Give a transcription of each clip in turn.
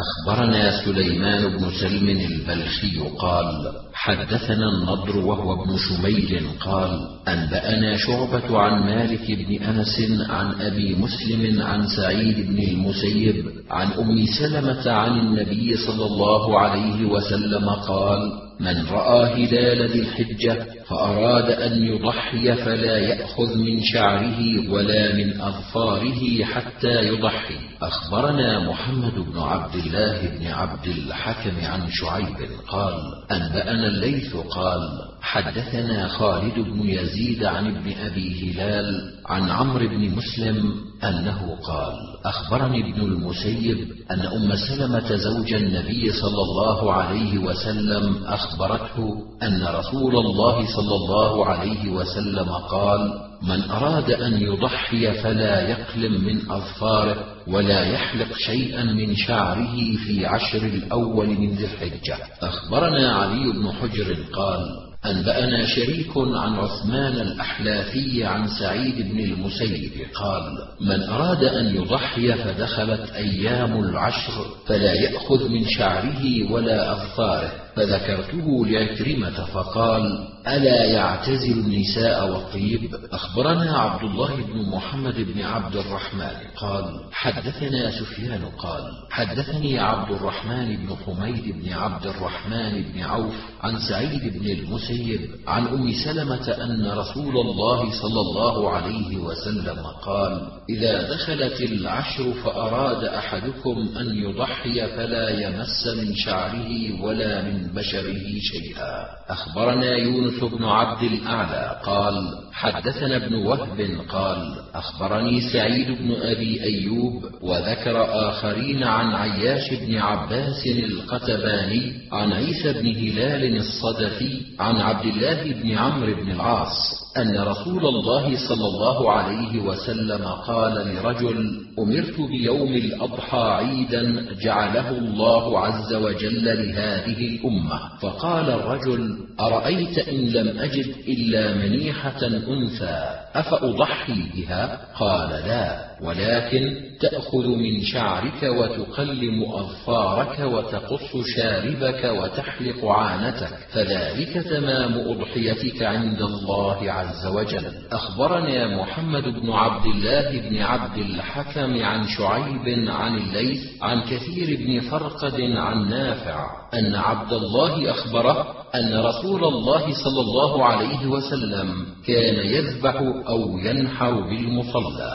أخبرنا سليمان بن سلم البلخي قال حدثنا النضر وهو ابن شميل قال أنبأنا شعبة عن مالك بن أنس عن أبي مسلم عن سعيد بن المسيب عن أم سلمة عن النبي صلى الله عليه وسلم قال من رأى هلال ذي الحجة فأراد أن يضحي فلا يأخذ من شعره ولا من أظفاره حتى يضحي. أخبرنا محمد بن عبد الله بن عبد الحكم عن شعيب قال أنبأنا الليث قال حدثنا خالد بن يزيد عن ابن أبي هلال عن عمرو بن مسلم أنه قال أخبرني ابن المسيب أن أم سلمة زوج النبي صلى الله عليه وسلم أخبرته أن رسول الله صلى الله عليه وسلم قال من أراد أن يضحي فلا يقلم من أظفاره ولا يحلق شيئا من شعره في عشر الأول من ذي الحجة. أخبرنا علي بن حجر قال أنبأنا شريك عن عثمان الأحلافي عن سعيد بن المسيب. قال: من أراد أن يضحي فدخلت أيام العشر فلا يأخذ من شعره ولا أظفاره، فذكرته لعكرمة فقال: ألا يعتزل النساء والطيب؟ أخبرنا عبد الله بن محمد بن عبد الرحمن قال: حدثنا سفيان قال: حدثني عبد الرحمن بن حميد بن عبد الرحمن بن عوف عن سعيد بن المسيب عن أم سلمة أن رسول الله صلى الله عليه وسلم قال: إذا دخلت العشر فأراد أحدكم أن يضحي فلا يمس من شعره ولا من بشره شيئا. أخبرنا يونس بن عبد الأعلى قال حدثنا ابن وهب قال أخبرني سعيد بن أبي أيوب وذكر آخرين عن عياش بن عباس القتباني عن عيسى بن هلال الصدفي عن عبد الله بن عمرو بن العاص أن رسول الله صلى الله عليه وسلم قال لرجل أمرت بيوم الأضحى عيدا جعله الله عز وجل لهذه الأمة فقال الرجل أرأيت إن لم أجد إلا منيحة انثى افاضحي بها قال لا. ولكن تأخذ من شعرك وتقلم أظفارك وتقص شاربك وتحلق عانتك فذلك تمام أضحيتك عند الله عز وجل. أخبرنا محمد بن عبد الله بن عبد الحكم عن شعيب عن الليث عن كثير بن فرقد عن نافع أن عبد الله أخبره أن رسول الله صلى الله عليه وسلم كان يذبح أو ينحر بالمصلى.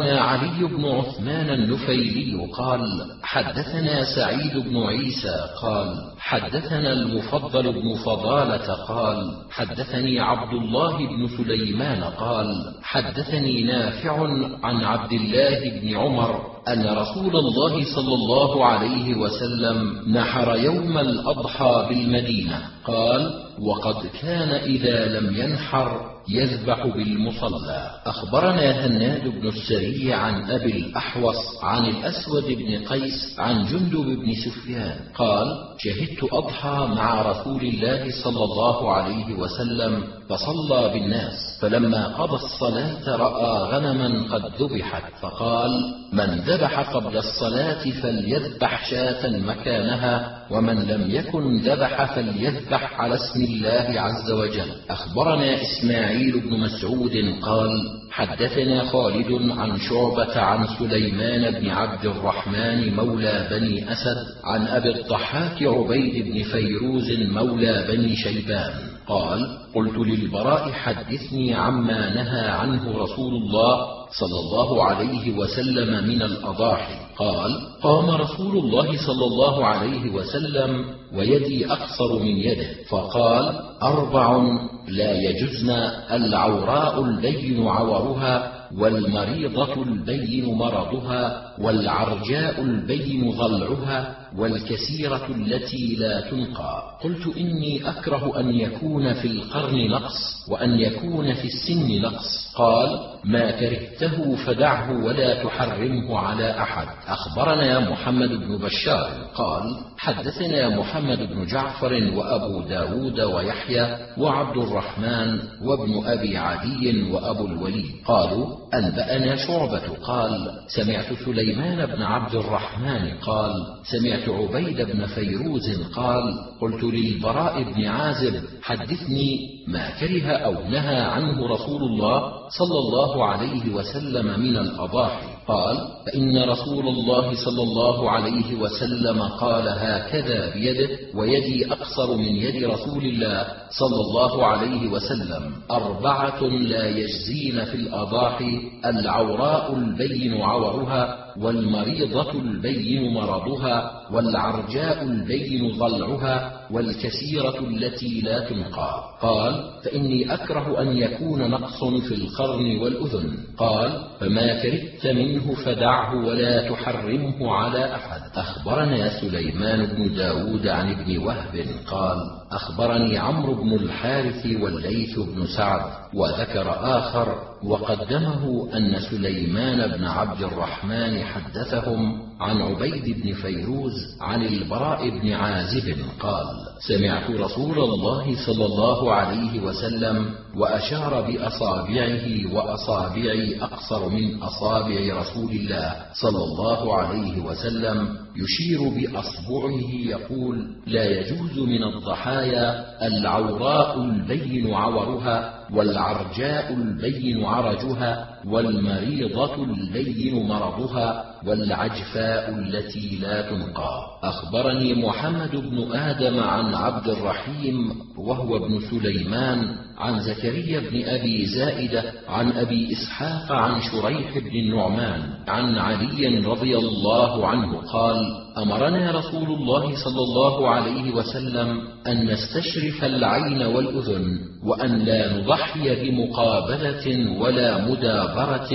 اخبرنا علي بن عثمان النفيلي قال حدثنا سعيد بن عيسى قال حدثنا المفضل بن فضالة قال حدثني عبد الله بن سليمان قال حدثني نافع عن عبد الله بن عمر أن رسول الله صلى الله عليه وسلم نحر يوم الأضحى بالمدينة قال وقد كان إذا لم ينحر يذبح بالمصلى. أخبرنا هناد بن السري عن أبي الأحوص عن الأسود بن قيس عن جندب بن سفيان. قال شهدت أضحى مع رسول الله صلى الله عليه وسلم فصلى بالناس فلما قضى الصلاة رأى غنما قد ذبحت فقال من ذبح قبل الصلاة فليذبح شاة مكانها ومن لم يكن ذبح فليذبح على اسم الله عز وجل. أخبرنا إسماعيل بن مسعود قال حدثنا خالد عن شعبة عن سليمان بن عبد الرحمن مولى بني أسد عن أبي الضحاك عبيد بن فيروز مولى بني شيبان. قال قلت للبراء حدثني عما نهى عنه رسول الله صلى الله عليه وسلم من الأضاحي. قال قام رسول الله صلى الله عليه وسلم ويدي أقصر من يده. فقال أربع لا يجزن العوراء البين عورها والمريضة البين مرضها والعرجاء البين ضلعها والكثيرة التي لا تنقى قلت إني أكره أن يكون في القرن نقص وأن يكون في السن نقص. قال ما كرهته فدعه ولا تحرمه على أحد. أخبرنا محمد بن بشار. قال حدثنا محمد بن جعفر وأبو داود ويحيى وعبد الرحمن وابن أبي عدي وأبو الوليد. قالوا أنبأنا شعبة. قال سمعت سليمان بن عبد الرحمن. قال سمعت عبيد بن فيروز قال قلت للبراء بن عازب حدثني ما كره أو نهى عنه رسول الله صلى الله عليه وسلم من الأضاحي. قال فإن رسول الله صلى الله عليه وسلم قال هكذا بيده ويدي أقصر من يد رسول الله صلى الله عليه وسلم. أربعة لا يجزين في الأضاحي العوراء البين عورها والمريضة البين مرضها والعرجاء البين ضلعها والكثيرة التي لا تنقى. قال فإني أكره أن يكون نقص في القرن والأذن. قال فما كرهت منه فدعه ولا تحرمه على أحد. أخبرنا سليمان بن داود عن ابن وهب قال أخبرني عمرو بن الحارث والليث بن سعد وذكر آخر وقدمه أن سليمان بن عبد الرحمن حدثهم عن عبيد بن فيروز عن البراء بن عازب قال سمعت رسول الله صلى الله عليه وسلم وأشار بأصابعه وأصابعي أقصر من أصابع رسول الله صلى الله عليه وسلم يشير بأصبعه يقول لا يجوز من الضحايا العوراء البين عورها والعرجاء البين عرجها والمريضة البين مرضها والعجفاء التي لا تنقى. أخبرني محمد بن آدم عن عبد الرحيم وهو ابن سليمان عن زكريا بن أبي زائدة عن أبي إسحاق عن شريح بن النعمان عن علي رضي الله عنه قال أمرنا رسول الله صلى الله عليه وسلم أن نستشرف العين والأذن وأن لا نضحي بمقابلة ولا مدابرة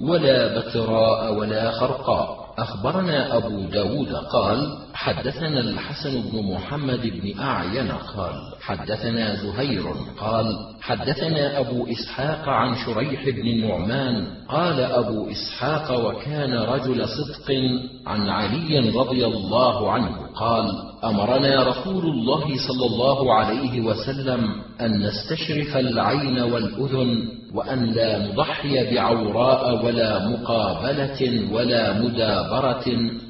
ولا بتراء ولا خرقاء. أخبرنا أبو داود قال حدثنا الحسن بن محمد بن أعين قال حدثنا زهير قال حدثنا أبو إسحاق عن شريح بن النعمان قال أبو إسحاق وكان رجل صدق عن علي رضي الله عنه قال أمرنا رسول الله صلى الله عليه وسلم أن نستشرف العين والأذن وأن لا نضحي بعوراء ولا مقابلة ولا مدابرة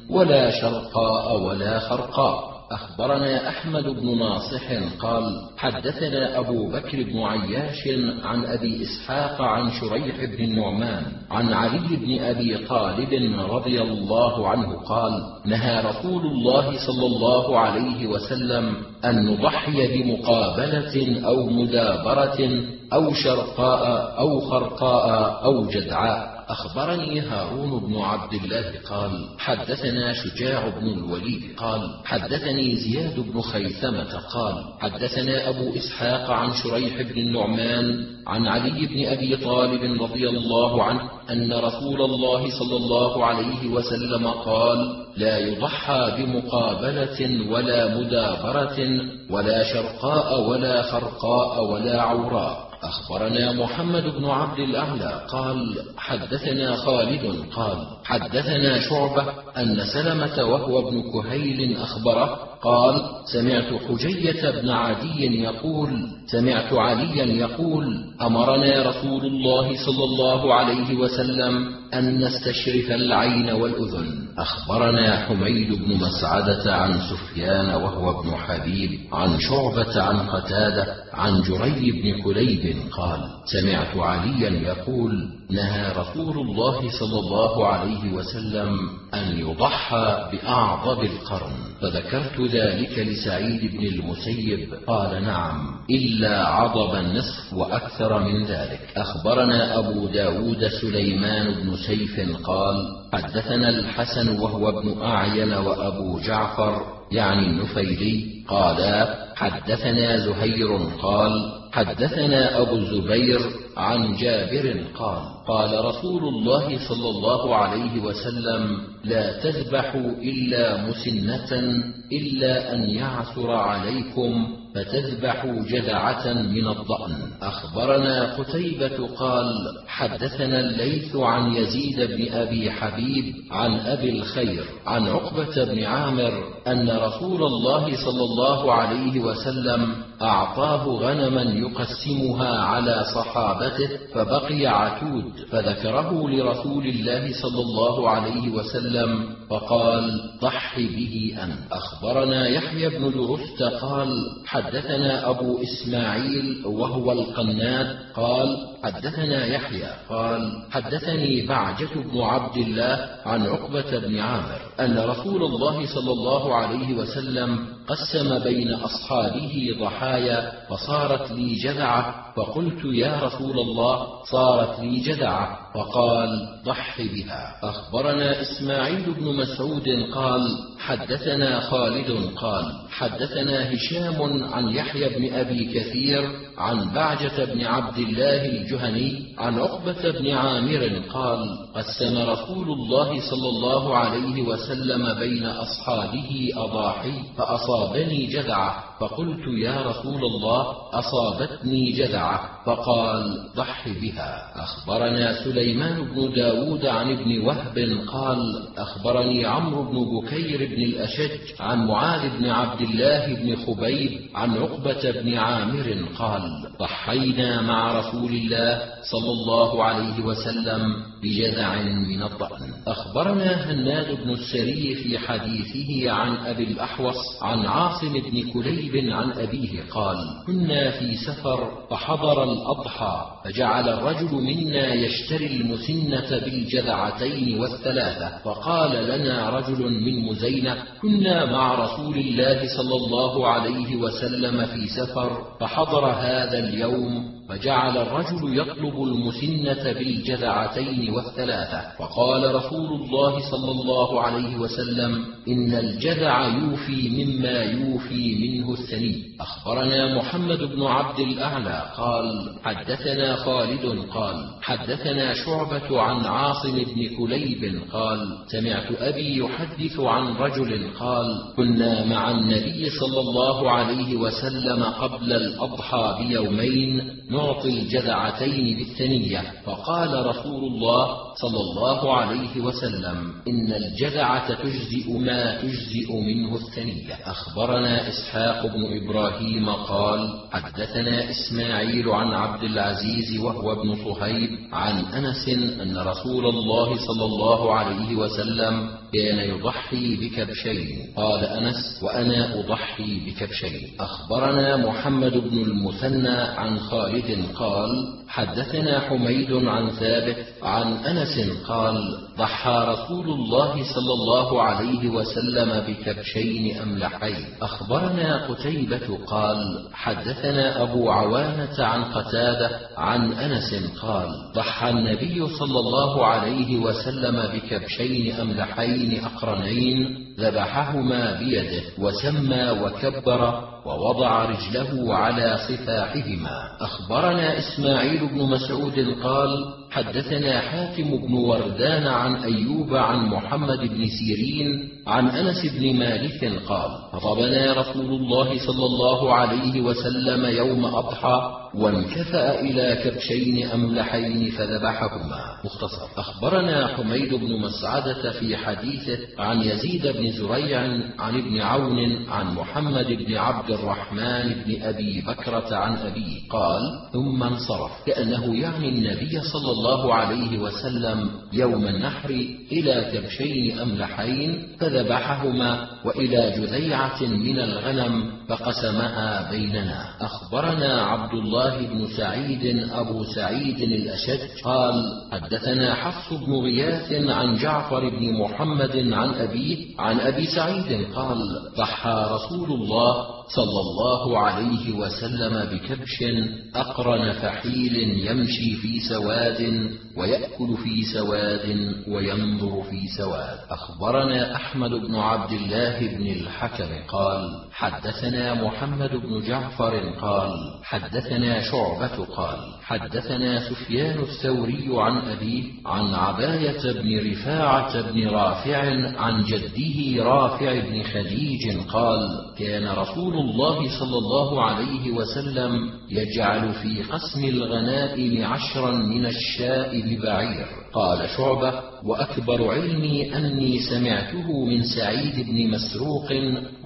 ولا شرقاء ولا خرقاء. أخبرنا أحمد بن ناصح قال حدثنا أبو بكر بن عياش عن أبي إسحاق عن شريح بن النعمان عن علي بن أبي طالب رضي الله عنه قال نهى رسول الله صلى الله عليه وسلم أن نضحي بمقابلة أو مدابرة أو شرقاء أو خرقاء أو جدعاء. أخبرني هارون بن عبد الله قال حدثنا شجاع بن الوليد قال حدثني زياد بن خيثمة قال حدثنا أبو إسحاق عن شريح بن النعمان عن علي بن أبي طالب رضي الله عنه أن رسول الله صلى الله عليه وسلم قال لا يضحى بمقابلة ولا مدابرة ولا شرقاء ولا خرقاء ولا عوراء. أخبرنا محمد بن عبد الأعلى قال حدثنا خالد قال حدثنا شعبة أن سلمة وهو ابن كهيل أخبره قال سمعت حجية بن عدي يقول سمعت عليا يقول أمرنا رسول الله صلى الله عليه وسلم أن نستشرف العين والأذن. أخبرنا حميد بن مسعدة عن سفيان وهو ابن حبيب عن شعبة عن قتادة عن جري بن كليب قال سمعت عليا يقول نهى رسول الله صلى الله عليه وسلم أن يضحى بأعظم القرن. فذكرت ذلك لسعيد بن المسيب. قال نعم إلا عضب النصف وأكثر من ذلك. أخبرنا أبو داود سليمان بن سيف قال حدثنا الحسن وهو ابن أعين وأبو جعفر يعني النفيلي. قالا حدثنا زهير قال حدثنا أبو الزبير عن جابر قال قال رسول الله صلى الله عليه وسلم لا تذبحوا إلا مسنة إلا أن يعثر عليكم فتذبحوا جذعة من الضأن. أخبرنا قتيبة قال حدثنا الليث عن يزيد بن أبي حبيب عن أبي الخير عن عقبة بن عامر أن رسول الله صلى الله عليه وسلم أعطاه غنما يقسمها على صحابته صحابته فبقي عتود فذكره لرسول الله صلى الله عليه وسلم فقال ضح به أنت أخبرنا يحيى بن درست قال حدثنا أبو إسماعيل وهو القناد قال حدثنا يحيى قال حدثني بعجة بن عبد الله عن عقبة بن عامر أن رسول الله صلى الله عليه وسلم قسم بين أصحابه ضحايا فصارت لي جذعة فقلت يا رسول الله صارت لي جذعة. فقال ضح بها أخبرنا إسماعيل بن مسعود قال حدثنا خالد. قال حدثنا هشام عن يحيى بن أبي كثير عن بعجة بن عبد الله الجهني عن عقبة بن عامر قال قسم رسول الله صلى الله عليه وسلم بين أصحابه أضاحي فأصابني جذعة فقلت يا رسول الله أصابتني جذعة. فقال ضح بها. أخبرنا سليمان بن داود عن ابن وهب قال أخبرني عمرو بن بكير بن الأشج عن معاذ بن عبد الله بن خبيب عن عقبة بن عامر قال ضحينا مع رسول الله صلى الله عليه وسلم بجذع من الضأن أخبرنا هناد بن السري في حديثه عن أبي الأحوص عن عاصم بن كليب عن أبيه قال كنا في سفر فحضر الأضحى فجعل الرجل منا يشتري المسنة بالجذعتين والثلاثة فقال لنا رجل من مزينة كنا مع رسول الله صلى الله عليه وسلم في سفر فحضر هذا اليوم فجعل الرجل يطلب المسنة بالجذعتين والثلاثة. فقال رسول الله صلى الله عليه وسلم إن الجذع يوفي مما يوفي منه الثني. أخبرنا محمد بن عبد الأعلى قال حدثنا خالد قال حدثنا شعبة عن عاصم بن كليب قال سمعت أبي يحدث عن رجل قال كنا مع النبي صلى الله عليه وسلم قبل الأضحى بيومين نعطي الجذعتين بالثنية فقال رسول الله صلى الله عليه وسلم إن الجذعة تجزئ ما تجزئ منه الثنية أخبرنا إسحاق بن إبراهيم قال حدثنا إسماعيل عن عبد العزيز وهو ابن صهيب عن أنس أن رسول الله صلى الله عليه وسلم كان يضحي بكبشين قال أنس وأنا أضحي بكبشين أخبرنا محمد بن المثنى عن خالد قال حدثنا حميد عن ثابت عن أنس قال ضحى رسول الله صلى الله عليه وسلم بكبشين أملحين. أخبرنا قتيبة قال حدثنا أبو عوانة عن قتادة عن أنس قال ضحى النبي صلى الله عليه وسلم بكبشين أملحين أقرنين ذبحهما بيده وسمى وكبر ووضع رجله على صفاحهما. أخبرنا إسماعيل بن مسعود قال حدثنا حاتم بن وردان عن أيوب عن محمد بن سيرين عن أنس بن مالك قال خطبنا رسول الله صلى الله عليه وسلم يوم أضحى وانكفأ إلى كبشين أملحين فذبحهما. مختصر. أخبرنا حميد بن مسعدة في حديثه عن يزيد بن زريع عن ابن عون عن محمد بن عبد الرحمن بن أبي بكرة عن أبيه قال ثم انصرف. كأنه يعني النبي صلى الله عليه وسلم يوم النحر إلى كبشين أملحين فذبحهما وإلى جذيعة من الغنم فقسمها بيننا. أخبرنا عبد الله بن سعيد أبو سعيد الأشج قال حدثنا حفص بن غياث عن جعفر بن محمد عن أبيه عن أبي سعيد قال ضحى رسول الله صلى الله عليه وسلم بكبش أقرن فحيل يمشي في سواد ويأكل في سواد وينظر في سواد. أخبرنا أحمد بن عبد الله بن الحكم قال حدثنا محمد بن جعفر قال حدثنا شعبة قال حدثنا سفيان الثوري عن أبيه عن عباية بن رفاعة بن رافع عن جده رافع بن خديج قال كان رسول الله صلى الله عليه وسلم يجعل في قسم الغنائم عشرا من الشاء ببعير قال شعبة وأكبر علمي أني سمعته من سعيد بن مسروق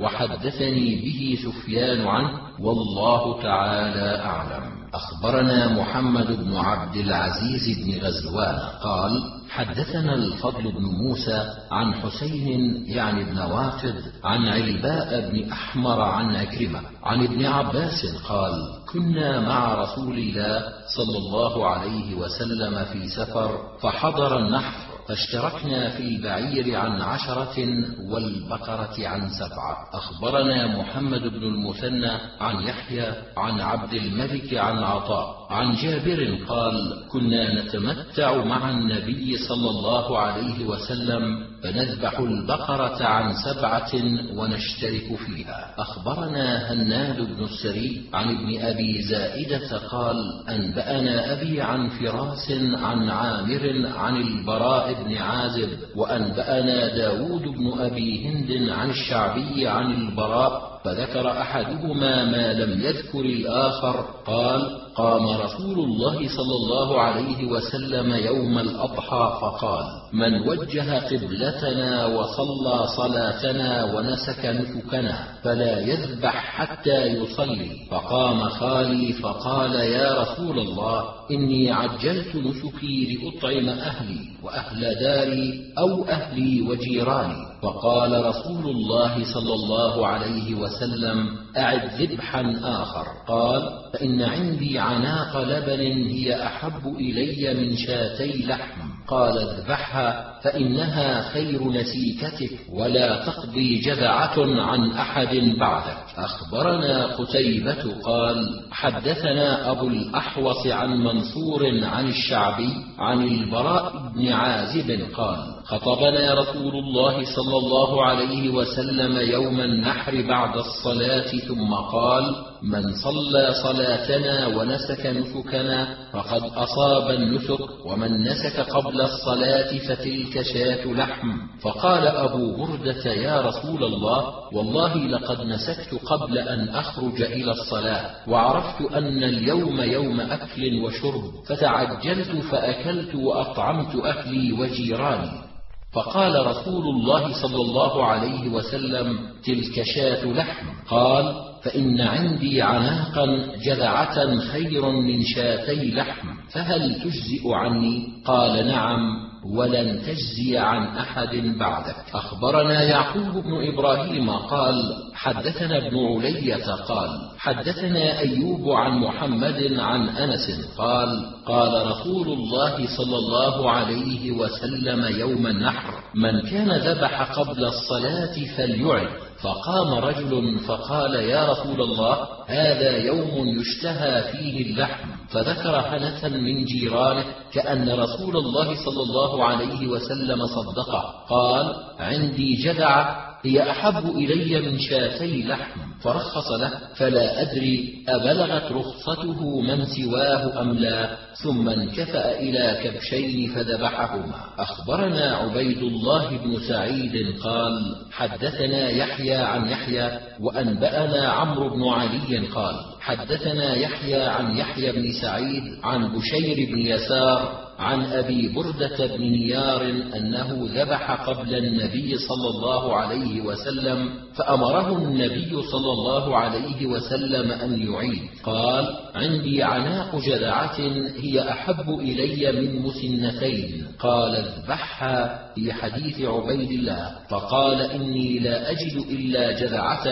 وحدثني به سفيان عنه والله تعالى أعلم. أخبرنا محمد بن عبد العزيز بن غزوان قال حدثنا الفضل بن موسى عن حسين يعني بن واقد عن علباء بن أحمر عن عكرمة عن ابن عباس قال كنا مع رسول الله صلى الله عليه وسلم في سفر فحضر النحر فاشتركنا في البعير عن عشرة والبقرة عن سبعة. أخبرنا محمد بن المثنى عن يحيى عن عبد الملك عن عطاء. عن جابر قال كنا نتمتع مع النبي صلى الله عليه وسلم فنذبح البقرة عن سبعة ونشترك فيها. أخبرنا هناد بن السري عن ابن أبي زائدة قال أنبأنا أبي عن فراس عن عامر عن البراء بن عازب وأنبأنا داود بن أبي هند عن الشعبي عن البراء فذكر أحدهما ما لم يذكر الآخر قال قام رسول الله صلى الله عليه وسلم يوم الأضحى فقال من وجه قبلتنا وصلى صلاتنا ونسك نسكنا فلا يذبح حتى يصلي. فقام خالي فقال يا رسول الله إني عجلت نسكي لأطعم أهلي وأهل داري أو أهلي وجيراني. فقال رسول الله صلى الله عليه وسلم أعد ذبحا آخر. قال فإن عندي عناق لبن هي أحب إلي من شاتي لحم. قال اذبحها فإنها خير نسيكتك ولا تقضي جذعة عن أحد بعدك. أخبرنا قتيبة قال حدثنا أبو الأحوص عن منصور عن الشعبي عن البراء بن عازب قال خطبنا رسول الله صلى الله عليه وسلم يوم النحر بعد الصلاة ثم قال من صلى صلاتنا ونسك نسكنا فقد أصاب النسك ومن نسك قبل الصلاة فتلك شاة لحم. فقال أبو بردة يا رسول الله والله لقد نسكت قبل أن أخرج إلى الصلاة وعرفت أن اليوم يوم أكل وشرب فتعجلت فأكلت وأطعمت أهلي وجيراني. فقال رسول الله صلى الله عليه وسلم تلك شاة لحم. قال فإن عندي عناقا جذعة خير من شاتي لحم فهل تجزئ عني؟ قال نعم. ولن تجزي عن أحد بعدك. أخبرنا يعقوب بن إبراهيم قال حدثنا ابن علية قال حدثنا أيوب عن محمد عن أنس قال قال رسول الله صلى الله عليه وسلم يوم النحر من كان ذبح قبل الصلاة فليعد. فقام رجل فقال يا رسول الله هذا يوم يشتهى فيه اللحم. فذكر حنثا من جيرانه كأن رسول الله صلى الله عليه وسلم صدقه. قال عندي جذع هي أحب إلي من شاتي لحم. فرخص له فلا أدري أبلغت رخصته من سواه أم لا. ثم انكفأ إلى كبشين فذبحهما. أخبرنا عبيد الله بن سعيد قال حدثنا يحيى عن يحيى وأنبأنا عمرو بن علي قال حدثنا يحيى عن يحيى بن سعيد عن بشير بن يسار عن أبي بردة بن نيار أنه ذبح قبل النبي صلى الله عليه وسلم فأمره النبي صلى الله عليه وسلم أن يعيد. قال عندي عناق جذعة هي أحب إلي من مسنتين. قال اذبحها. في حديث عبيد الله فقال إني لا أجد إلا جذعة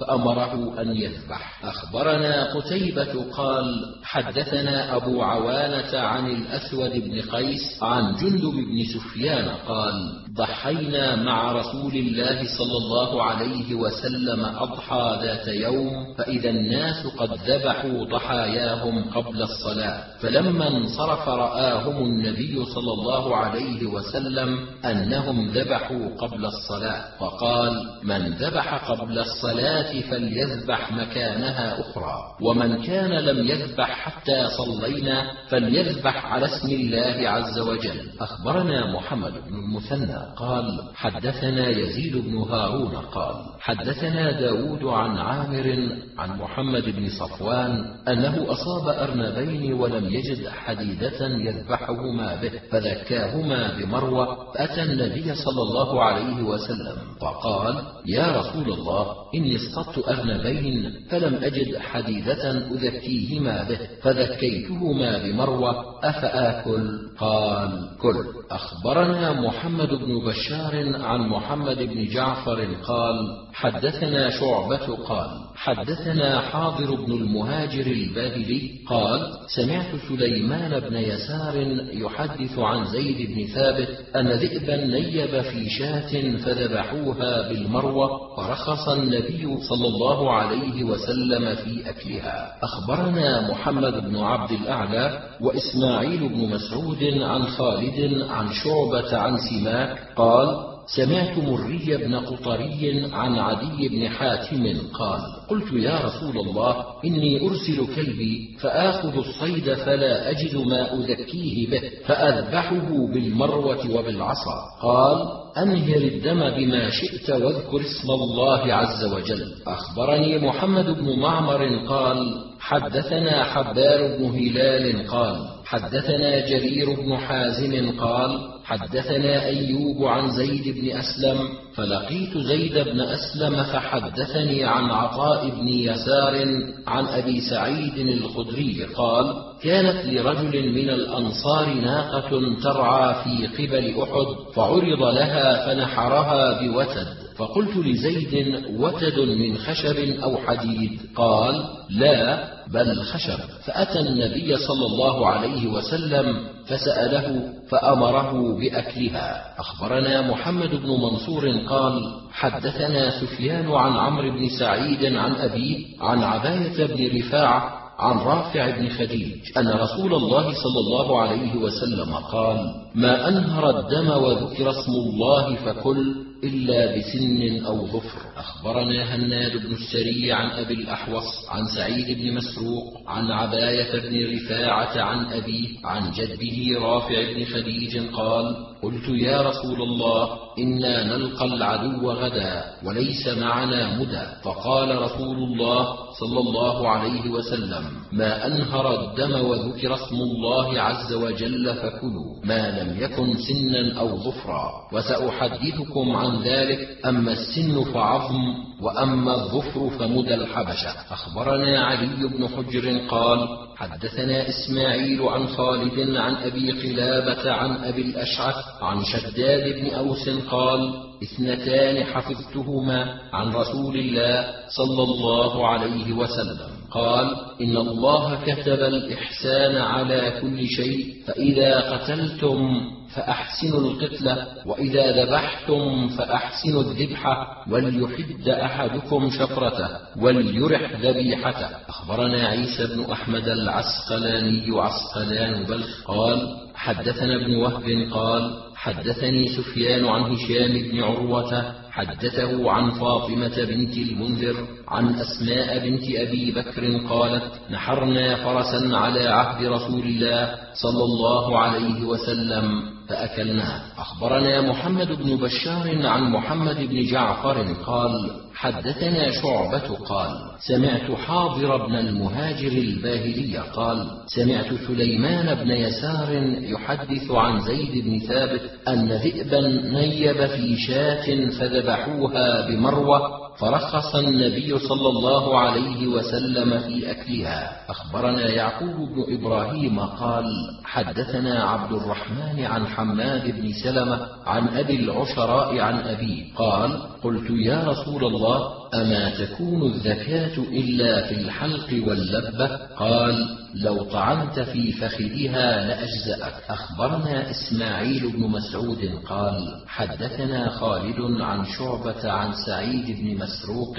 فأمره أن يذبح. أخبرنا قتيبة قال حدثنا أبو عوانة عن الأسود بن قيس عن جندب بن سفيان قال ضحينا مع رسول الله صلى الله عليه وسلم أضحى ذات يوم فإذا الناس قد ذبحوا ضحاياهم قبل الصلاة فلما انصرف رآهم النبي صلى الله عليه وسلم أنهم ذبحوا قبل الصلاة. فقال من ذبح قبل الصلاة فليذبح مكانها أخرى ومن كان لم يذبح حتى صلينا فليذبح على اسم الله عز وجل. أخبرنا محمد بن المثنى قال حدثنا يزيد بن هارون قال حدثنا داود عن عامر عن محمد بن صفوان أنه أصاب أرنبين ولم يجد حديدة يذبحهما به فذكاهما بمروة فأتى النبي صلى الله عليه وسلم فقال يا رسول الله إني اصطدت أرنبين فلم أجد حديدة أذكيهما به فذكيتهما بمروة أفآكل؟ قال كل. أخبرنا محمد بن بشار عن محمد بن جعفر قال حدثنا شعبة قال حدثنا حاضر بن المهاجر الباهلي قال سمعت سليمان بن يسار يحدث عن زيد بن ثابت أن ذئبا نيب في شاة فذبحوها بالمروة فرخص النبي صلى الله عليه وسلم في أكلها. أخبرنا محمد بن عبد الأعلى وإسماعيل بن مسعود عن خالد عن شعبة عن سماك قال سمعت مري بن قطري عن عدي بن حاتم قال قلت يا رسول الله إني أرسل كلبي فآخذ الصيد فلا أجد ما أذكيه به فأذبحه بالمروة وبالعصا. قال أنهر الدم بما شئت واذكر اسم الله عز وجل. أخبرني محمد بن معمر قال حدثنا حبار بن هلال قال حدثنا جرير بن حازم قال حدثنا أيوب عن زيد بن أسلم فلقيت زيد بن أسلم فحدثني عن عطاء بن يسار عن أبي سعيد الخدري قال كانت لرجل من الأنصار ناقة ترعى في قبل أحد فعرض لها فنحرها بوتد فقلت لزيد وتد من خشب أو حديد؟ قال لا بل خشب. فأتى النبي صلى الله عليه وسلم فسأله فأمره بأكلها. أخبرنا محمد بن منصور قال حدثنا سفيان عن عمرو بن سعيد عن أبيه عن عباية بن رفاعة عن رافع بن خديج أن رسول الله صلى الله عليه وسلم قال ما أنهر الدم وذكر اسم الله فكل إلا بسن أو ظفر. أخبرنا هناد بن السري عن أبي الأحوص عن سعيد بن مسروق عن عباية بن رفاعة عن أبيه عن جده رافع بن خديج قال قلت يا رسول الله إنا نلقى العدو غدا وليس معنا مدى. فقال رسول الله صلى الله عليه وسلم ما أنهر الدم وذكر اسم الله عز وجل فكلوا ما لم يكن سنا أو ظفرا. وسأحدثكم عن ذلك أما السن فعظم وأما الظفر فمدى الحبشة. أخبرنا علي بن حجر قال حدثنا إسماعيل عن خالد عن أبي قلابة عن أبي الأشعث عن شداد بن أوس قال اثنتان حفظتهما عن رسول الله صلى الله عليه وسلم. قال إن الله كتب الإحسان على كل شيء فإذا قتلتم فأحسنوا القتلة وإذا ذبحتم فأحسنوا الذبحة وليحد أحدكم شفرته وليرح ذبيحته. أخبرنا عيسى بن أحمد العسقلاني عسقلان بلخ قال حدثنا ابن وهب قال حدثني سفيان عن هشام بن عروة حدثه عن فاطمة بنت المنذر عن أسماء بنت أبي بكر قالت نحرنا فرسا على عهد رسول الله صلى الله عليه وسلم. فأكلناه أخبرنا محمد بن بشار عن محمد بن جعفر قال حدثنا شعبة قال سمعت حاضر بن المهاجر الباهلي قال سمعت سليمان بن يسار يحدث عن زيد بن ثابت أن ذئبا نيب في شاة فذبحوها بمروة فرخص النبي صلى الله عليه وسلم في أكلها. أخبرنا يعقوب بن إبراهيم قال حدثنا عبد الرحمن عن حماد بن سلمة عن أبي العشراء عن أبيه قال قلت يا رسول الله أما تكون الزكاة إلا في الحلق واللبة؟ قال لو طعنت في فخذها لأجزأك. أخبرنا إسماعيل بن مسعود قال حدثنا خالد عن شعبة عن سعيد بن مسروق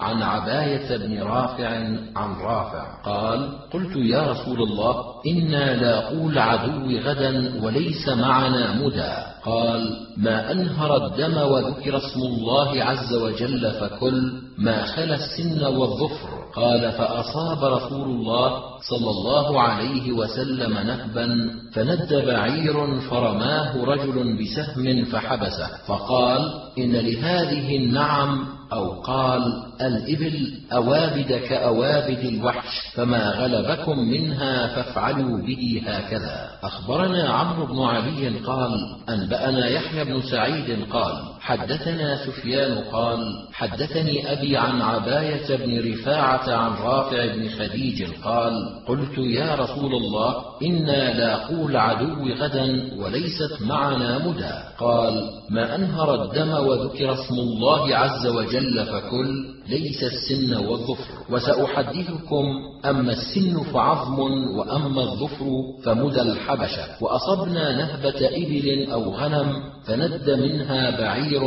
عن عباية بن رافع عن رافع قال قلت يا رسول الله إنا لاقول العدو غدا وليس معنا مدى. قال ما أنهر الدم وذكر اسم الله عز وجل فكل ما خلا السن والظفر. قال فأصاب رسول الله صلى الله عليه وسلم نهبا فند بعير فرماه رجل بسهم فحبسه فقال إن لهذه النعم أو قال الإبل أوابد كأوابد الوحش فما غلبكم منها فافعلوا به هكذا. أخبرنا عمرو بن علي قال أنبأنا يحيى بن سعيد قال حدثنا سفيان قال حدثني أبي عن عباية بن رفاعة عن رافع بن خديج قال قلت يا رسول الله إنا لاقوا العدو غدا وليست معنا مدى. قال ما أنهر الدم وذكر اسم الله عز وجل فكل ليس السن والظفر وسأحدثكم أما السن فعظم وأما الظفر فمدى الحبشة. وأصبنا نهبة إبل أو غنم فند منها بعير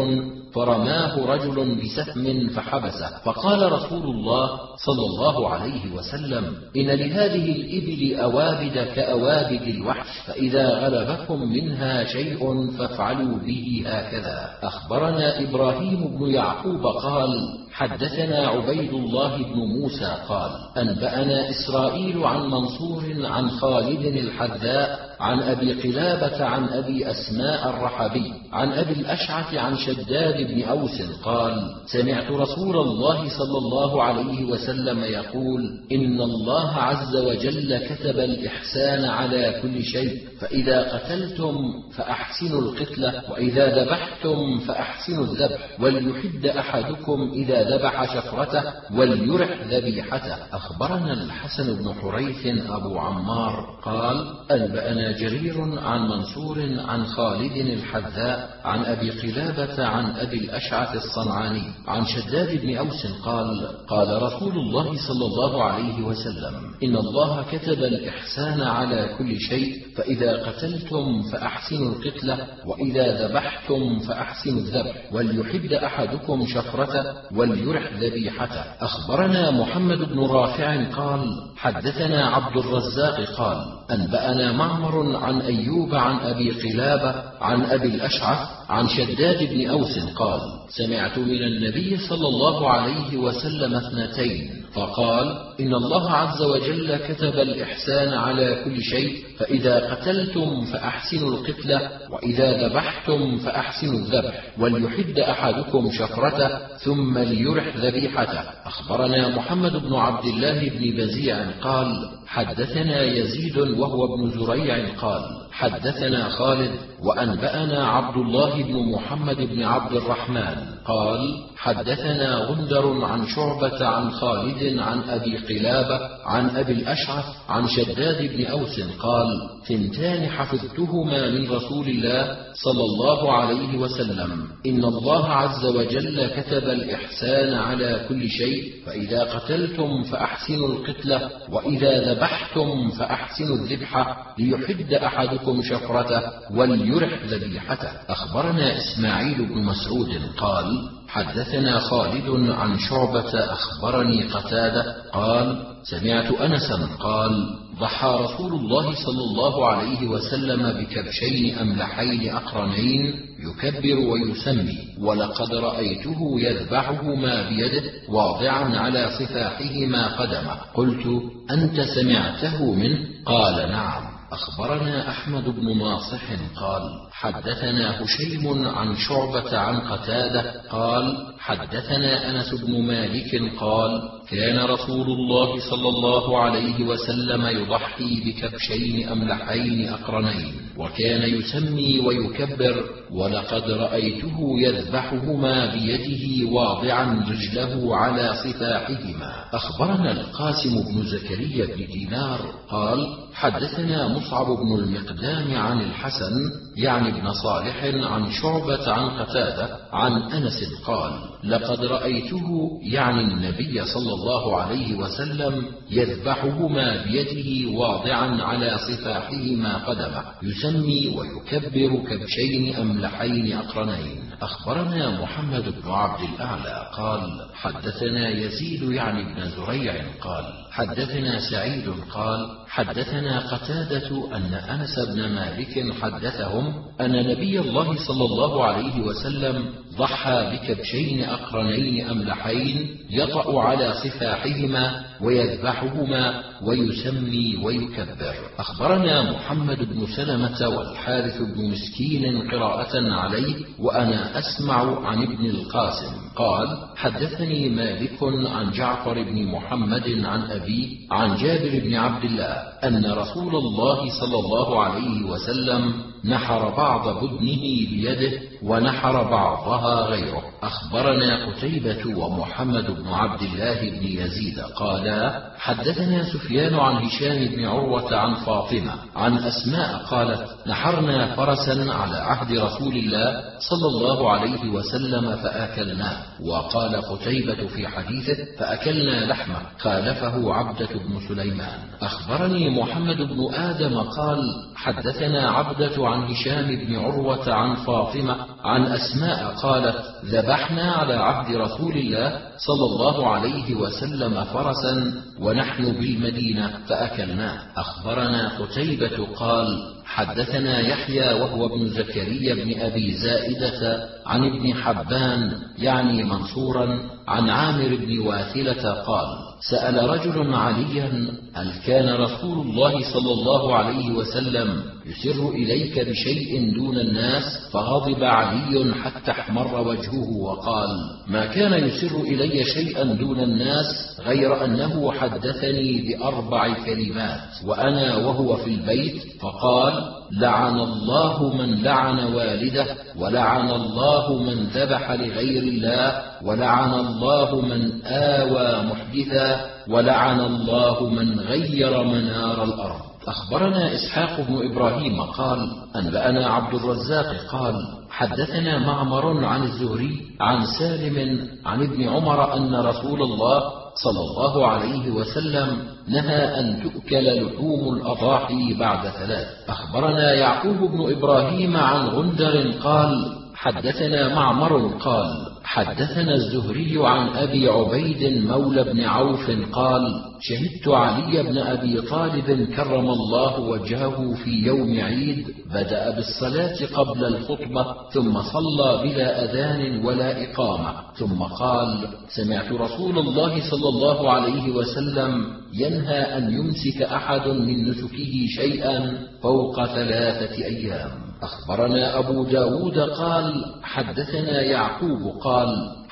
فرماه رجل بسهم فحبسه. فقال رسول الله صلى الله عليه وسلم إن لهذه الإبل أوابد كأوابد الوحش فإذا غلبكم منها شيء فافعلوا به هكذا. أخبرنا إبراهيم بن يعقوب قال حدثنا عبيد الله بن موسى قال أنبأنا إسرائيل عن منصور عن خالد الحذاء عن أبي قلابة عن أبي أسماء الرحبي عن أبي الأشعث عن شداد بن أوس قال سمعت رسول الله صلى الله عليه وسلم يقول إن الله عز وجل كتب الإحسان على كل شيء فإذا قتلتم فأحسنوا القتلة وإذا ذبحتم فأحسنوا الذبح وليحد أحدكم إذا ذبح شفرته وليرح ذبيحته. أخبرنا الحسن بن حريث أبو عمار قال أنبأنا جرير عن منصور عن خالد الحذاء عن أبي قلابة عن أبي الأشعث الصنعاني عن شداد بن أوس قال قال رسول الله صلى الله عليه وسلم إن الله كتب الإحسان على كل شيء فإذا قتلتم فأحسنوا القتلة وإذا ذبحتم فأحسنوا الذبح وليحد أحدكم شفرته وليرح ذبيحته. أخبرنا محمد بن رافع قال حدثنا عبد الرزاق قال أنبأنا معمر عن أيوب عن أبي قلابة عن أبي الأشعث عن شداد بن أوس قال سمعت من النبي صلى الله عليه وسلم اثنتين فقال إن الله عز وجل كتب الإحسان على كل شيء فإذا قتلتم فأحسنوا القتلة وإذا ذبحتم فأحسنوا الذبح وليحد أحدكم شفرته ثم ليرح ذبيحته. أخبرنا محمد بن عبد الله بن بزيع قال حدثنا يزيد وهو ابن زريع قال حدثنا خالد وأنبأنا عبد الله بن محمد بن عبد الرحمن. قال حدثنا غندر عن شعبة عن خالد عن أبي قلابة عن أبي الأشعث عن شداد بن أوس قال ثنتان حفظتهما من رسول الله صلى الله عليه وسلم. إن الله عز وجل كتب الإحسان على كل شيء فإذا قتلتم فأحسنوا القتلة وإذا ذبحتم فأحسنوا الذبح ليحد أحدكم شفرته وليرح ذبيحته. أخبرنا إسماعيل بن مسعود قال حدثنا خالد عن شعبة أخبرني قتادة قال سمعت أنسا قال ضحى رسول الله صلى الله عليه وسلم بكبشين أملحين أقرنين يكبر ويسمي ولقد رأيته يذبحهما بيده واضعا على صفاحهما قدمه. قلت أنت سمعته منه؟ قال نعم. أخبرنا أحمد بن ناصح قال حدثنا هشيم عن شعبة عن قتادة قال حدثنا أنس بن مالك قال كان رسول الله صلى الله عليه وسلم يضحي بكبشين أملحين أقرنين وكان يسمي ويكبر ولقد رأيته يذبحهما بيده واضعا رجله على صفاحهما. أخبرنا القاسم بن زكريا بن دينار قال حدثنا مصعب بن المقدام عن الحسن يعني ابن صالح عن شعبة عن قتادة عن أنس قال لقد رأيته يعني النبي صلى الله عليه وسلم يذبحهما بيده واضعا على صفاحهما قدمه يسمي ويكبر كبشين أملحين أقرنين. أخبرنا محمد بن عبد الأعلى قال حدثنا يزيد يعني ابن زريع قال حدثنا سعيد قال حدثنا قتادة أن أنس بن مالك حدثهم أن نبي الله صلى الله عليه وسلم ضحى بكبشين أقرنين أملحين يطأ على صفاحهما ويذبحهما ويسمي ويكبر. أخبرنا محمد بن سلمة والحارث بن مسكين قراءة عليه وأنا أسمع عن ابن القاسم. قال حدثني مالك عن جعفر بن محمد عن أبيه عن جابر بن عبد الله أن رسول الله صلى الله عليه وسلم نحر بعض بدنه بيده ونحر بعضها غيره. أخبرنا قتيبة ومحمد بن عبد الله بن يزيد قالا حدثنا سفيان عن هشام بن عروة عن فاطمة عن أسماء قالت نحرنا فرسا على عهد رسول الله صلى الله عليه وسلم فأكلناه. وقال قتيبة في حديثه فأكلنا لحمه خالفه عبدة بن سليمان. أخبرني محمد بن آدم قال حدثنا عبدة عن هشام بن عروة عن فاطمة عن أسماء قالت ذبحنا على عهد رسول الله صلى الله عليه وسلم فرسا ونحن بالمدينة فأكلناه. أخبرنا قتيبة قال حدثنا يحيى وهو ابن زكريا بن أبي زائدة عن ابن حبان يعني منصورا عن عامر بن واثلة قال سأل رجل عليا هل كان رسول الله صلى الله عليه وسلم يسر إليك بشيء دون الناس؟ فغضب علي حتى احمر وجهه وقال ما كان يسر إلي شيئا دون الناس غير أنه حدثني بأربع كلمات وأنا وهو في البيت فقال لعن الله من لعن والده ولعن الله من ذبح لغير الله ولعن الله من آوى محدثا ولعن الله من غير منار الأرض. أخبرنا إسحاق بن إبراهيم قال أنبأنا عبد الرزاق قال حدثنا معمر عن الزهري عن سالم عن ابن عمر أن رسول الله صلى الله عليه وسلم نهى أن تؤكل لحوم الأضاحي بعد ثلاث. أخبرنا يعقوب بن إبراهيم عن غندر قال حدثنا معمر قال حدثنا الزهري عن أبي عبيد مولى بن عوف قال شهدت علي بن أبي طالب كرم الله وجهه في يوم عيد بدأ بالصلاة قبل الخطبة ثم صلى بلا أذان ولا إقامة ثم قال سمعت رسول الله صلى الله عليه وسلم ينهى أن يمسك أحد من نسكه شيئا فوق ثلاثة أيام. أخبرنا أبو داود قال حدثنا يعقوب قال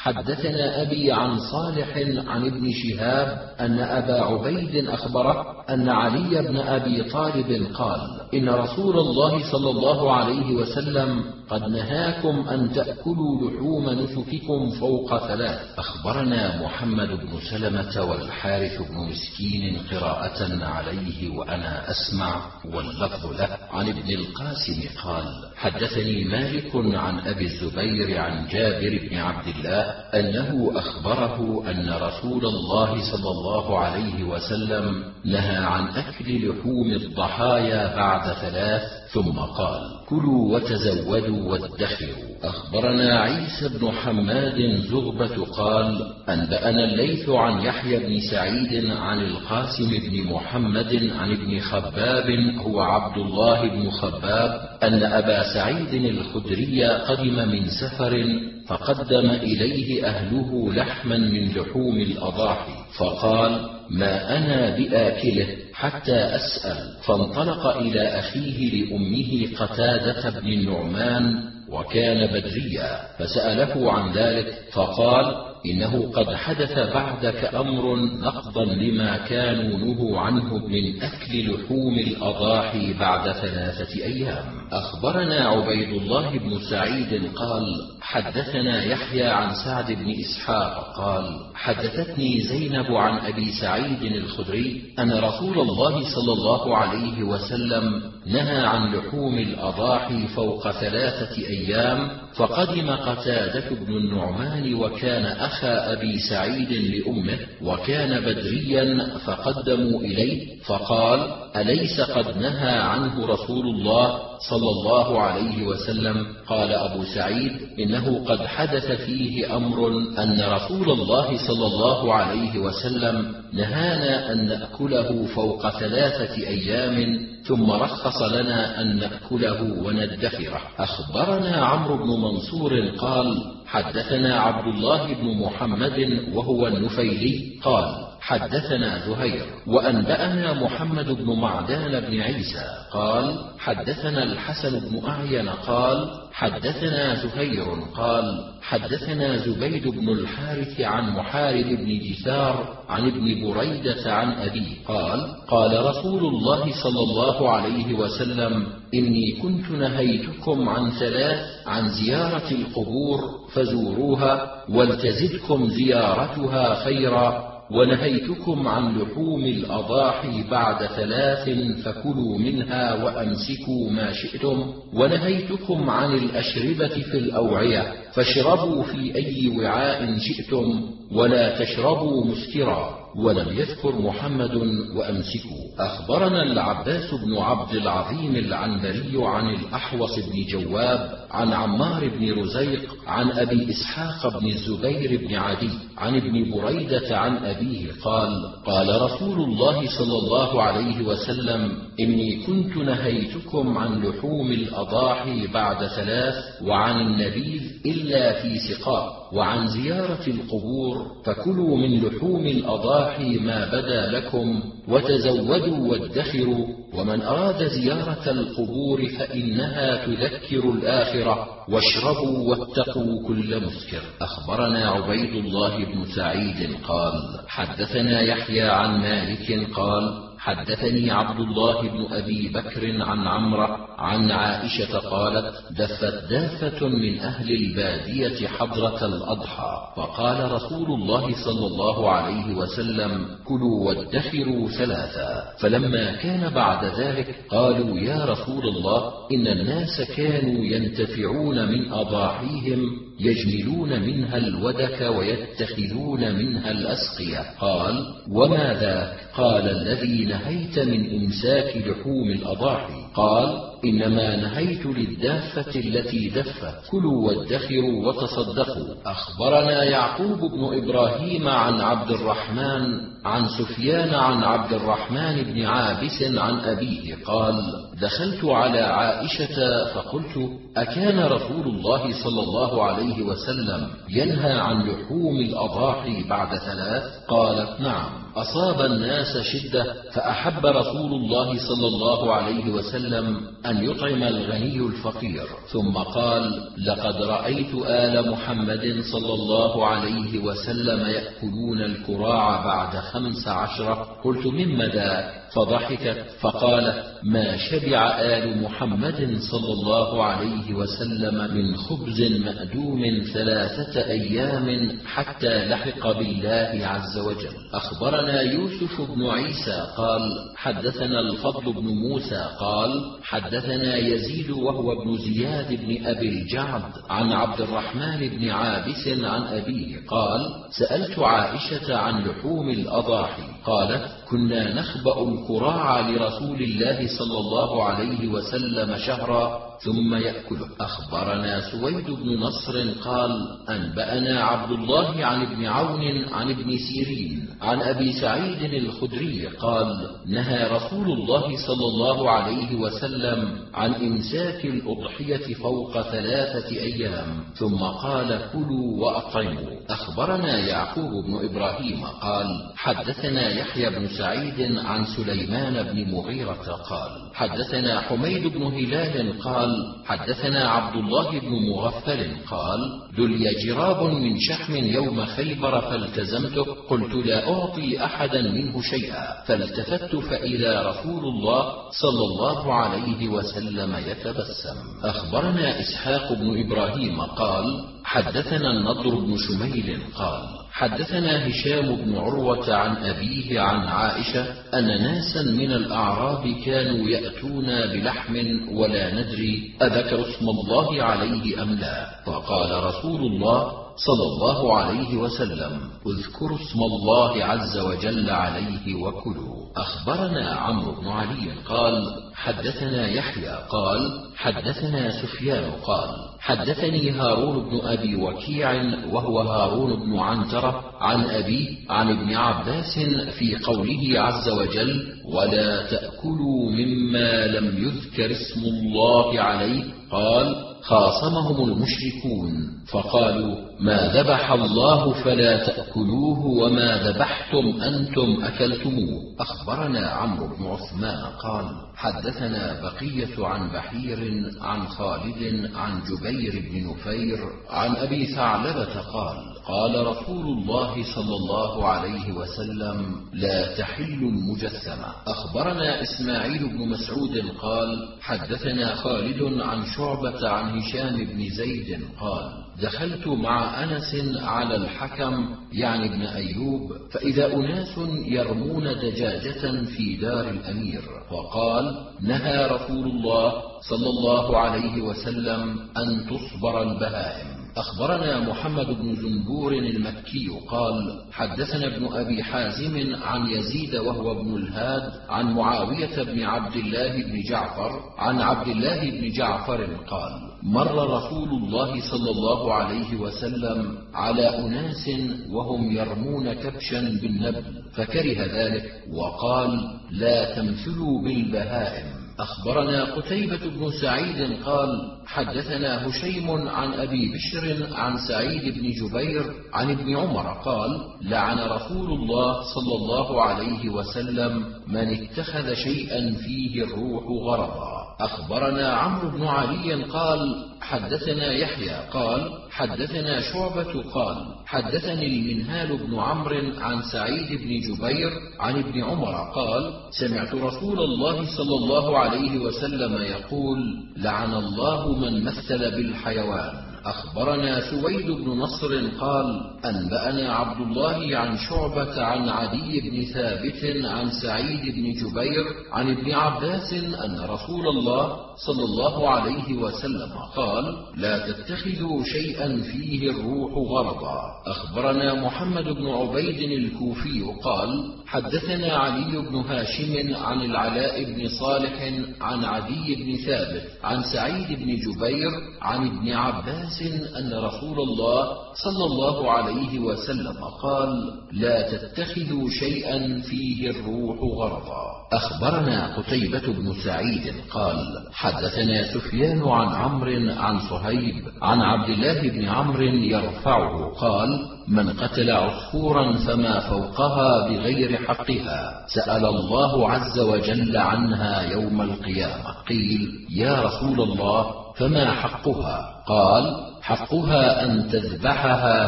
حدثنا أبي عن صالح عن ابن شهاب أن أبا عبيد أخبره أن علي بن أبي طالب قال إن رسول الله صلى الله عليه وسلم قد نهاكم أن تأكلوا لحوم نسككم فوق ثلاث. أخبرنا محمد بن سلمة والحارث بن مسكين قراءة عليه وأنا أسمع واللفظ له. عن ابن القاسم قال حدثني مالك عن أبي الزبير عن جابر بن عبد الله أنه أخبره أن رسول الله صلى الله عليه وسلم نهى عن أكل لحوم الضحايا بعد ثلاث ثم قال كلوا وتزودوا وادخروا. أخبرنا عيسى بن حماد زغبة قال أنبأنا الليث عن يحيى بن سعيد عن القاسم بن محمد عن ابن خباب هو عبد الله بن خباب أن أبا سعيد الخدري قدم من سفر فقدم إليه أهله لحما من لحوم الأضاحي فقال ما أنا بآكله؟ حتى أسأل فانطلق إلى أخيه لأمه قتادة بن النعمان وكان بدريا فسأله عن ذلك فقال إنه قد حدث بعدك أمر نقضا لما كانوا نهوا عنه من أكل لحوم الأضاحي بعد ثلاثة أيام. أخبرنا عبيد الله بن سعيد قال حدثنا يحيى عن سعد بن إسحاق قال حدثتني زينب عن أبي سعيد الخدري أن رسول الله صلى الله عليه وسلم نهى عن لحوم الأضاحي فوق ثلاثة أيام فقدم قتادة بن النعمان وكان أخا أبي سعيد لأمه وكان بدريا فقدموا إليه فقال أليس قد نهى عنه رسول الله صلى الله عليه وسلم؟ قال أبو سعيد إنه قد حدث فيه أمر أن رسول الله صلى الله عليه وسلم نهانا أن نأكله فوق ثلاثة أيام ثم رخص لنا أن نأكله وندخره. أخبرنا عمرو بن منصور قال حدثنا عبد الله بن محمد وهو النفيلي قال حدثنا زهير وأنبأنا محمد بن معدان بن عيسى قال حدثنا الحسن بن أعين قال حدثنا زهير قال حدثنا زبيد بن الحارث عن محارب بن جثار عن ابن بريدة عن ابيه قال قال رسول الله صلى الله عليه وسلم إني كنت نهيتكم عن ثلاث عن زيارة القبور فزوروها ولتزدكم زيارتها خيرا. ونهيتكم عن لحوم الأضاحي بعد ثلاث فكلوا منها وأمسكوا ما شئتم. ونهيتكم عن الأشربة في الأوعية فاشربوا في أي وعاء شئتم ولا تشربوا مسكرا. ولم يذكر محمد وأمسكوا. أخبرنا العباس بن عبد العظيم العنبري عن الأحوص بن جواب عن عمار بن رزيق عن أبي إسحاق بن الزبير بن عدي عن ابن بريدة عن أبيه قال قال رسول الله صلى الله عليه وسلم إني كنت نهيتكم عن لحوم الأضاحي بعد ثلاث وعن النبيذ إلا في سقاء وعن زيارة القبور فكلوا من لحوم الأضاحي ما بدا لكم وتزودوا وادخروا ومن أراد زيارة القبور فإنها تذكر الآخرة واشربوا واتقوا كل مسكر أخبرنا عبيد الله بن سعيد قال حدثنا يحيى عن مالك قال حدثني عبد الله بن أبي بكر عن عمره عن عائشة قالت دفت دافة من أهل البادية حضرة الأضحى فقال رسول الله صلى الله عليه وسلم كلوا وادخروا ثلاثا فلما كان بعد ذلك قالوا يا رسول الله إن الناس كانوا ينتفعون من أضاحيهم يجملون منها الودك ويتخذون منها الاسقيه قال وما ذاك؟ قال الذي نهيت من إمساك لحوم الأضاحي. قال إنما نهيت للدافة التي دفت كلوا وادخروا وتصدقوا. أخبرنا يعقوب بن إبراهيم عن عبد الرحمن عن سفيان عن عبد الرحمن بن عابس عن أبيه. قال دخلت على عائشة فقلت أكان رسول الله صلى الله عليه وسلم ينهى عن لحوم الأضاحي بعد ثلاث؟ قالت نعم. أصاب الناس شدة فأحب رسول الله صلى الله عليه وسلم أن يطعم الغني الفقير. ثم قال لقد رأيت آل محمد صلى الله عليه وسلم يأكلون الكراع بعد خمس عشرة. قلت مما ذاك فضحكت فقالت ما شبع آل محمد صلى الله عليه وسلم من خبز مأدوم ثلاثة أيام حتى لحق بالله عز وجل. أخبرنا يوسف بن عيسى قال حدثنا الفضل بن موسى قال حدثنا يزيد وهو ابن زياد بن أبي الجعد عن عبد الرحمن بن عابس عن أبيه قال سألت عائشة عن لحوم الأضاحي قالت كنا نخبأ الكراع لرسول الله صلى الله عليه وسلم شهرا ثم يأكله أخبرنا سويد بن نصر قال أنبأنا عبد الله عن ابن عون عن ابن سيرين عن أبي سعيد الخدري قال نهى رسول الله صلى الله عليه وسلم عن إمساك الأضحية فوق ثلاثة أيام ثم قال كلوا وأطعموا. أخبرنا يعقوب بن إبراهيم قال حدثنا يحيى بن سعيد عن سليمان بن مغيرة قال حدثنا حميد بن هلال قال حدثنا عبد الله بن مغفل قال دلي جراب من شحم يوم خيبر فالتزمته قلت لا أعطي أحدا منه شيئا فالتفت فإذا رسول الله صلى الله عليه وسلم يتبسم. أخبرنا إسحاق بن إبراهيم قال حدثنا النضر بن شميل قال حدثنا هشام بن عروة عن أبيه عن عائشة أن ناسا من الأعراب كانوا يأتون بلحم ولا ندري أذكر اسم الله عليه أم لا. فقال رسول الله صلى الله عليه وسلم. اذكروا اسم الله عز وجل عليه وكلوا. أخبرنا عمرو بن علي قال حدثنا يحيى قال حدثنا سفيان قال حدثني هارون بن أبي وكيع وهو هارون بن عنترة عن ابي عن ابن عباس في قوله عز وجل ولا تأكلوا مما لم يذكر اسم الله عليه. قال خاصمهم المشركون. فقالوا ما ذبح الله فلا تأكلوه وما ذبحتم أنتم أكلتموه. أخبرنا عمرو بن عثمان قال حدثنا بقية عن بحير عن خالد عن جبير بن نفير عن أبي ثعلبة قال قال رسول الله صلى الله عليه وسلم لا تحل المجسمة. أخبرنا إسماعيل بن مسعود قال حدثنا خالد عن شعبة عن هشام بن زيد قال دخلت مع أنس على الحكم يعني ابن أيوب فإذا أناس يرمون دجاجة في دار الأمير فقال نهى رسول الله صلى الله عليه وسلم أن تصبر البهائم. أخبرنا محمد بن زنبور المكي قال حدثنا ابن أبي حازم عن يزيد وهو ابن الهاد عن معاوية بن عبد الله بن جعفر عن عبد الله بن جعفر قال مر رسول الله صلى الله عليه وسلم على أناس وهم يرمون كبشا بالنبل فكره ذلك وقال لا تمثلوا بالبهائم. أخبرنا قتيبة بن سعيد قال حدثنا هشيم عن أبي بشر عن سعيد بن جبير عن ابن عمر قال لعن رسول الله صلى الله عليه وسلم من اتخذ شيئا فيه الروح غرضا أخبرنا عمرو بن علي قال حدثنا يحيى قال حدثنا شعبة قال حدثني المنهال بن عمرو عن سعيد بن جبير عن ابن عمر قال سمعت رسول الله صلى الله عليه وسلم يقول لعن الله من مثل بالحيوان. أخبرنا سويد بن نصر قال أنبأنا عبد الله عن شعبة عن عدي بن ثابت عن سعيد بن جبير عن ابن عباس أن رسول الله صلى الله عليه وسلم قال لا تتخذوا شيئا فيه الروح غرضا أخبرنا محمد بن عبيد الكوفي قال حدثنا علي بن هاشم عن العلاء بن صالح عن عدي بن ثابت عن سعيد بن جبير عن ابن عباس أن رسول الله صلى الله عليه وسلم قال لا تتخذوا شيئا فيه الروح غرضا. أخبرنا قتيبة بن سعيد قال حدثنا سفيان عن عمرو عن صهيب عن عبد الله بن عمرو يرفعه قال من قتل عصفورا فما فوقها بغير حقها. سأل الله عز وجل عنها يوم القيامة. قيل يا رسول الله فما حقها؟ قال حقها أن تذبحها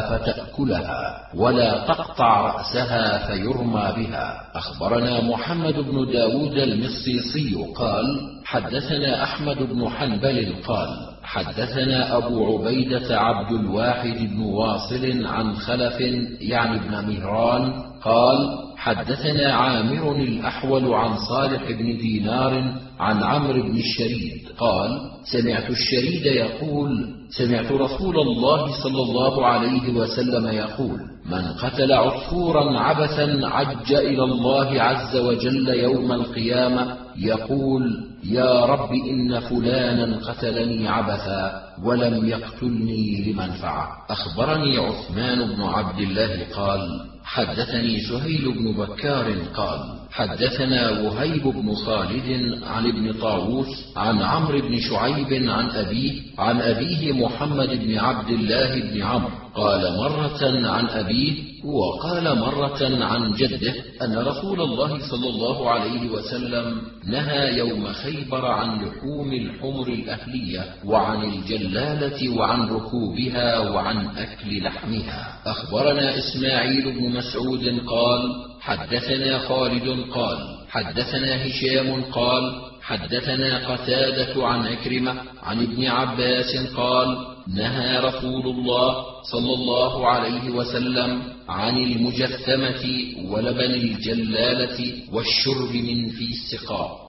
فتأكلها ولا تقطع رأسها فيرمى بها. أخبرنا محمد بن داود المصيصي قال حدثنا أحمد بن حنبل قال حدثنا أبو عبيدة عبد الواحد بن واصل عن خلف يعني ابن مهران قال حدثنا عامر الأحول عن صالح بن دينار عن عمرو بن الشريد قال سمعت الشريد يقول سمعت رسول الله صلى الله عليه وسلم يقول من قتل عصفورا عبثا عج إلى الله عز وجل يوم القيامة يقول يا رب إن فلانا قتلني عبثا ولم يقتلني لمنفعة. أخبرني عثمان بن عبد الله قال حدثني سهيل بن بكار قال حدثنا وهيب بن خالد عن ابن طاووس عن عمرو بن شعيب عن أبيه عن أبيه محمد بن عبد الله بن عمرو قال مرة عن أبيه وقال مرة عن جده أن رسول الله صلى الله عليه وسلم نهى يوم خيبر عن لحوم الحمر الأهلية وعن الجلالة وعن ركوبها وعن أكل لحمها. أخبرنا إسماعيل بن مسعود قال حدثنا خالد قال حدثنا هشام قال حدثنا قتادة عن عكرمة عن ابن عباس قال نهى رسول الله صلى الله عليه وسلم عن المجثمة ولبن الجلالة والشرب من في السقاء.